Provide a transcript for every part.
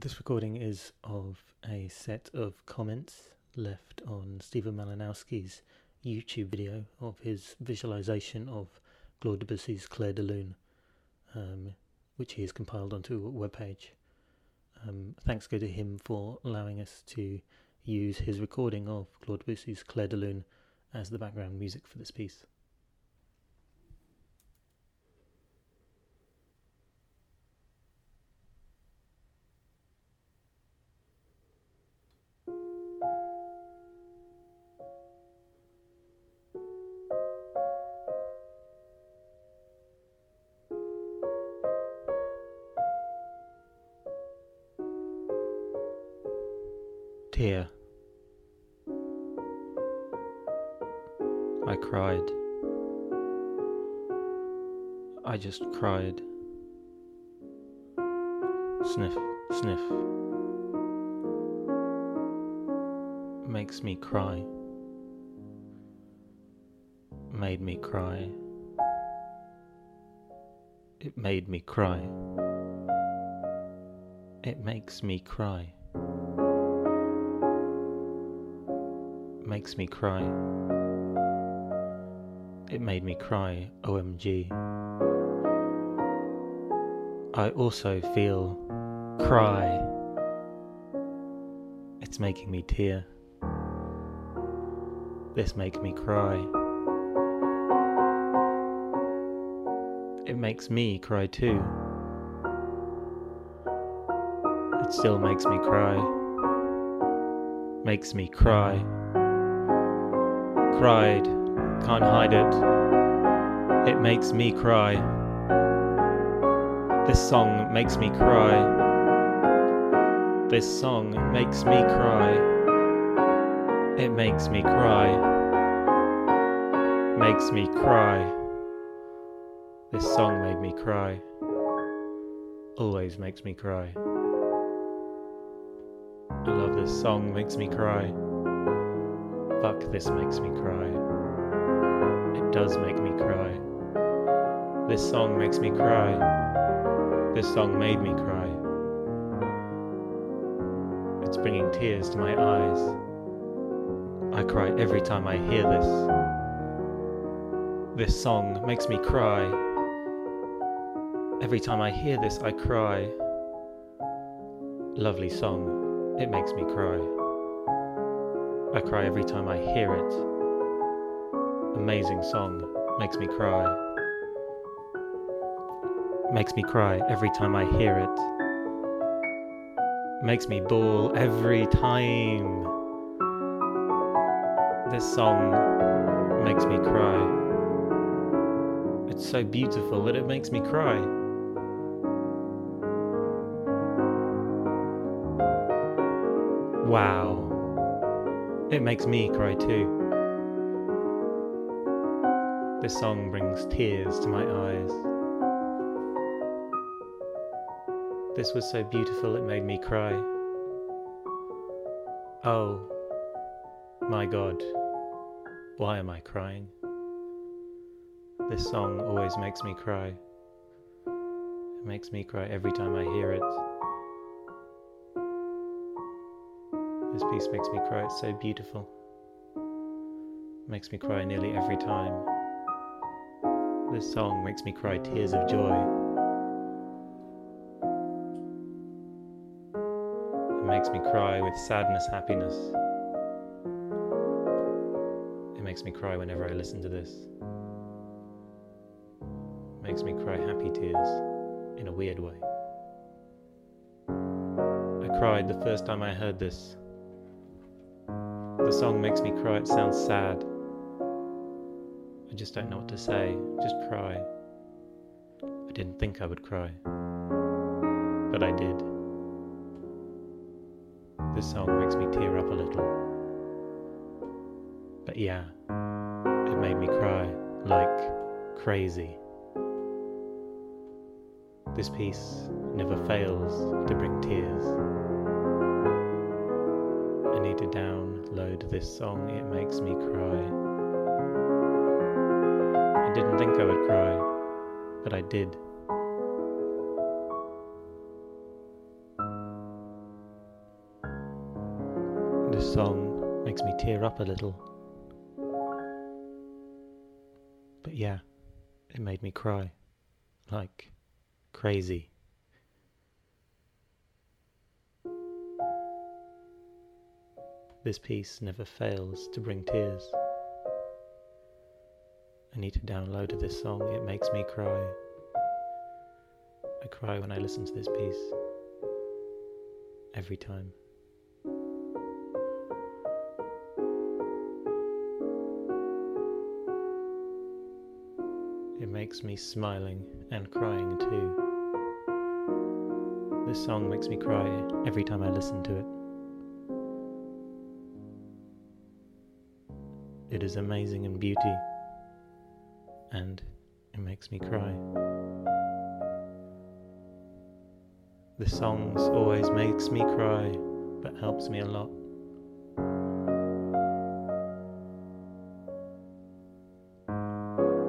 This recording is of a set of comments left on Stephen Malinowski's YouTube video of his visualization of Claude Debussy's Clair de Lune, um, which he has compiled onto a webpage. Um, thanks go to him for allowing us to use his recording of Claude Debussy's Clair de Lune as the background music for this piece. Tear. I cried. I just cried. Sniff, sniff. Makes me cry. Made me cry. It made me cry. It makes me cry. Makes me cry. It made me cry, OMG. I also feel cry. It's making me tear. This makes me cry. It makes me cry too. It still makes me cry. Makes me cry. Cried can't hide it. It makes me cry. This song makes me cry. This song makes me cry. It makes me cry. Makes me cry. This song made me cry. Always makes me cry. I love this song, makes me cry. Fuck, this makes me cry It does make me cry. This song makes me cry. This song made me cry. It's bringing tears to my eyes. I cry every time I hear this. This song makes me cry. Every time I hear this, I cry. Lovely song. It makes me cry. I cry every time I hear it amazing song. Makes me cry. Makes me cry every time I hear it. Makes me bawl every time. This song makes me cry. It's so beautiful that it makes me cry. Wow. It makes me cry too. This song brings tears to my eyes. This was so beautiful it made me cry. Oh, my God, why am I crying? This song always makes me cry. It makes me cry every time I hear it. This piece makes me cry, it's so beautiful. Makes me cry nearly every time. This song makes me cry tears of joy. It makes me cry with sadness, happiness. It makes me cry whenever I listen to this. It makes me cry happy tears in a weird way. I cried the first time I heard this. The song makes me cry, it sounds sad I just don't know what to say. Just cry. I didn't think I would cry, but I did. This song makes me tear up a little. But yeah, it made me cry like crazy. This piece never fails to bring tears. I need to this song, It Makes Me Cry. I didn't think I would cry, but I did. This song makes me tear up a little. But yeah, it made me cry. Like crazy. This piece never fails to bring tears. I need to download this song, it makes me cry. I cry when I listen to this piece. Every time. It makes me smiling and crying too. This song makes me cry every time I listen to it. It is amazing in beauty, and it makes me cry. The songs always makes me cry, but helps me a lot.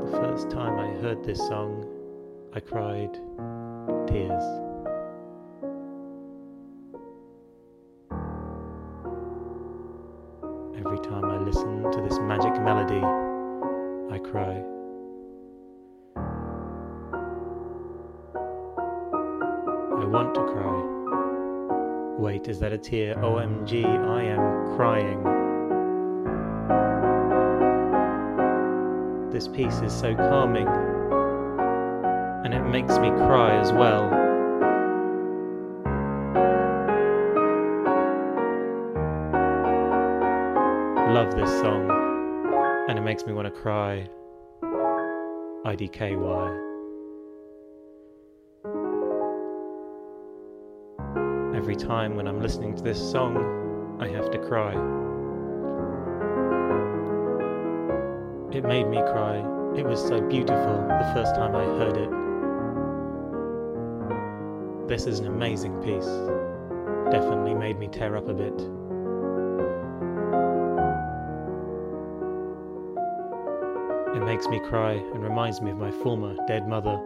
The first time I heard this song, I cried tears. Listen to this magic melody, I cry. I want to cry. Wait, is that a tear? OMG, I am crying. This piece is so calming, and it makes me cry as well. Love this song, and it makes me want to cry. IDKY. Every time when I'm listening to this song, I have to cry. It made me cry. It was so beautiful the first time I heard it. This is an amazing piece. Definitely made me tear up a bit. It makes me cry and reminds me of my former dead mother.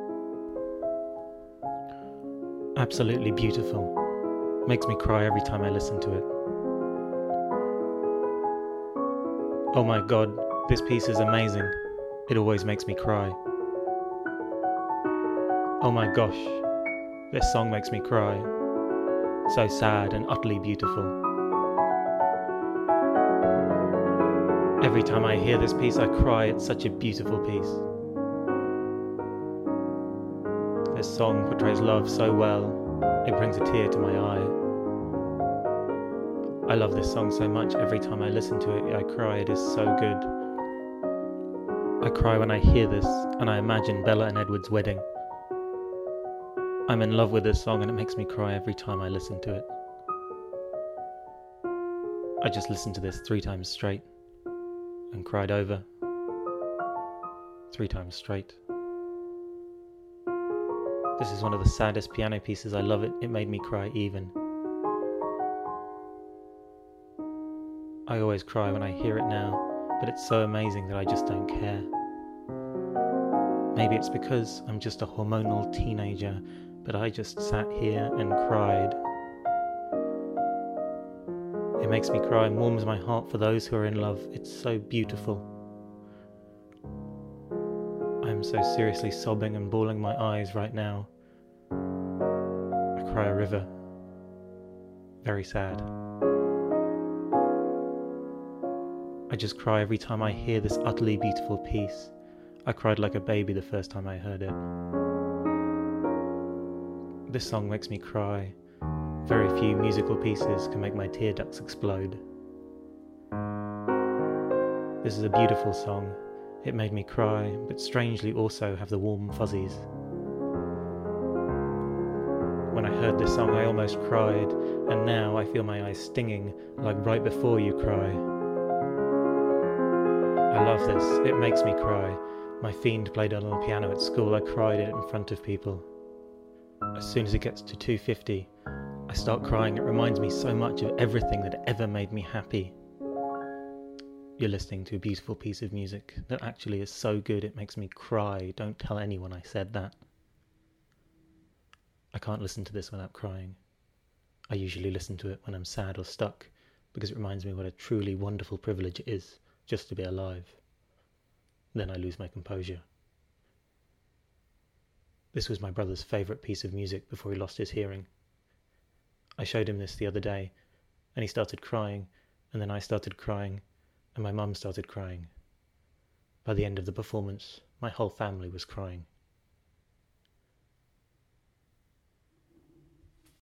Absolutely beautiful. Makes me cry every time I listen to it. Oh my god, this piece is amazing. It always makes me cry. Oh my gosh, this song makes me cry. So sad and utterly beautiful. Every time I hear this piece, I cry. It's such a beautiful piece. This song portrays love so well, it brings a tear to my eye. I love this song so much. Every time I listen to it, I cry. It is so good. I cry when I hear this and I imagine Bella and Edward's wedding. I'm in love with this song and it makes me cry every time I listen to it. I just listened to this three times straight and cried over three times straight. This is one of the saddest piano pieces. I love it. It made me cry even. I always cry when I hear it now, but it's so amazing that I just don't care. Maybe it's because I'm just a hormonal teenager, but I just sat here and cried. It makes me cry and warms my heart for those who are in love. It's so beautiful. I'm so seriously sobbing and bawling my eyes right now. I cry a river. Very sad. I just cry every time I hear this utterly beautiful piece. I cried like a baby the first time I heard it. This song makes me cry. Very few musical pieces can make my tear ducts explode. This is a beautiful song. It made me cry, but strangely also have the warm fuzzies. When I heard this song, I almost cried, and now I feel my eyes stinging, like right before you cry. I love this, it makes me cry. My fiend played on the piano at school, I cried it in front of people. As soon as it gets to 250, I start crying. It reminds me so much of everything that ever made me happy. You're listening to a beautiful piece of music that actually is so good it makes me cry. Don't tell anyone I said that. I can't listen to this without crying. I usually listen to it when I'm sad or stuck, because it reminds me what a truly wonderful privilege it is just to be alive. Then I lose my composure. This was my brother's favourite piece of music before he lost his hearing. I showed him this the other day, and he started crying, and then I started crying, and my mum started crying. By the end of the performance, my whole family was crying.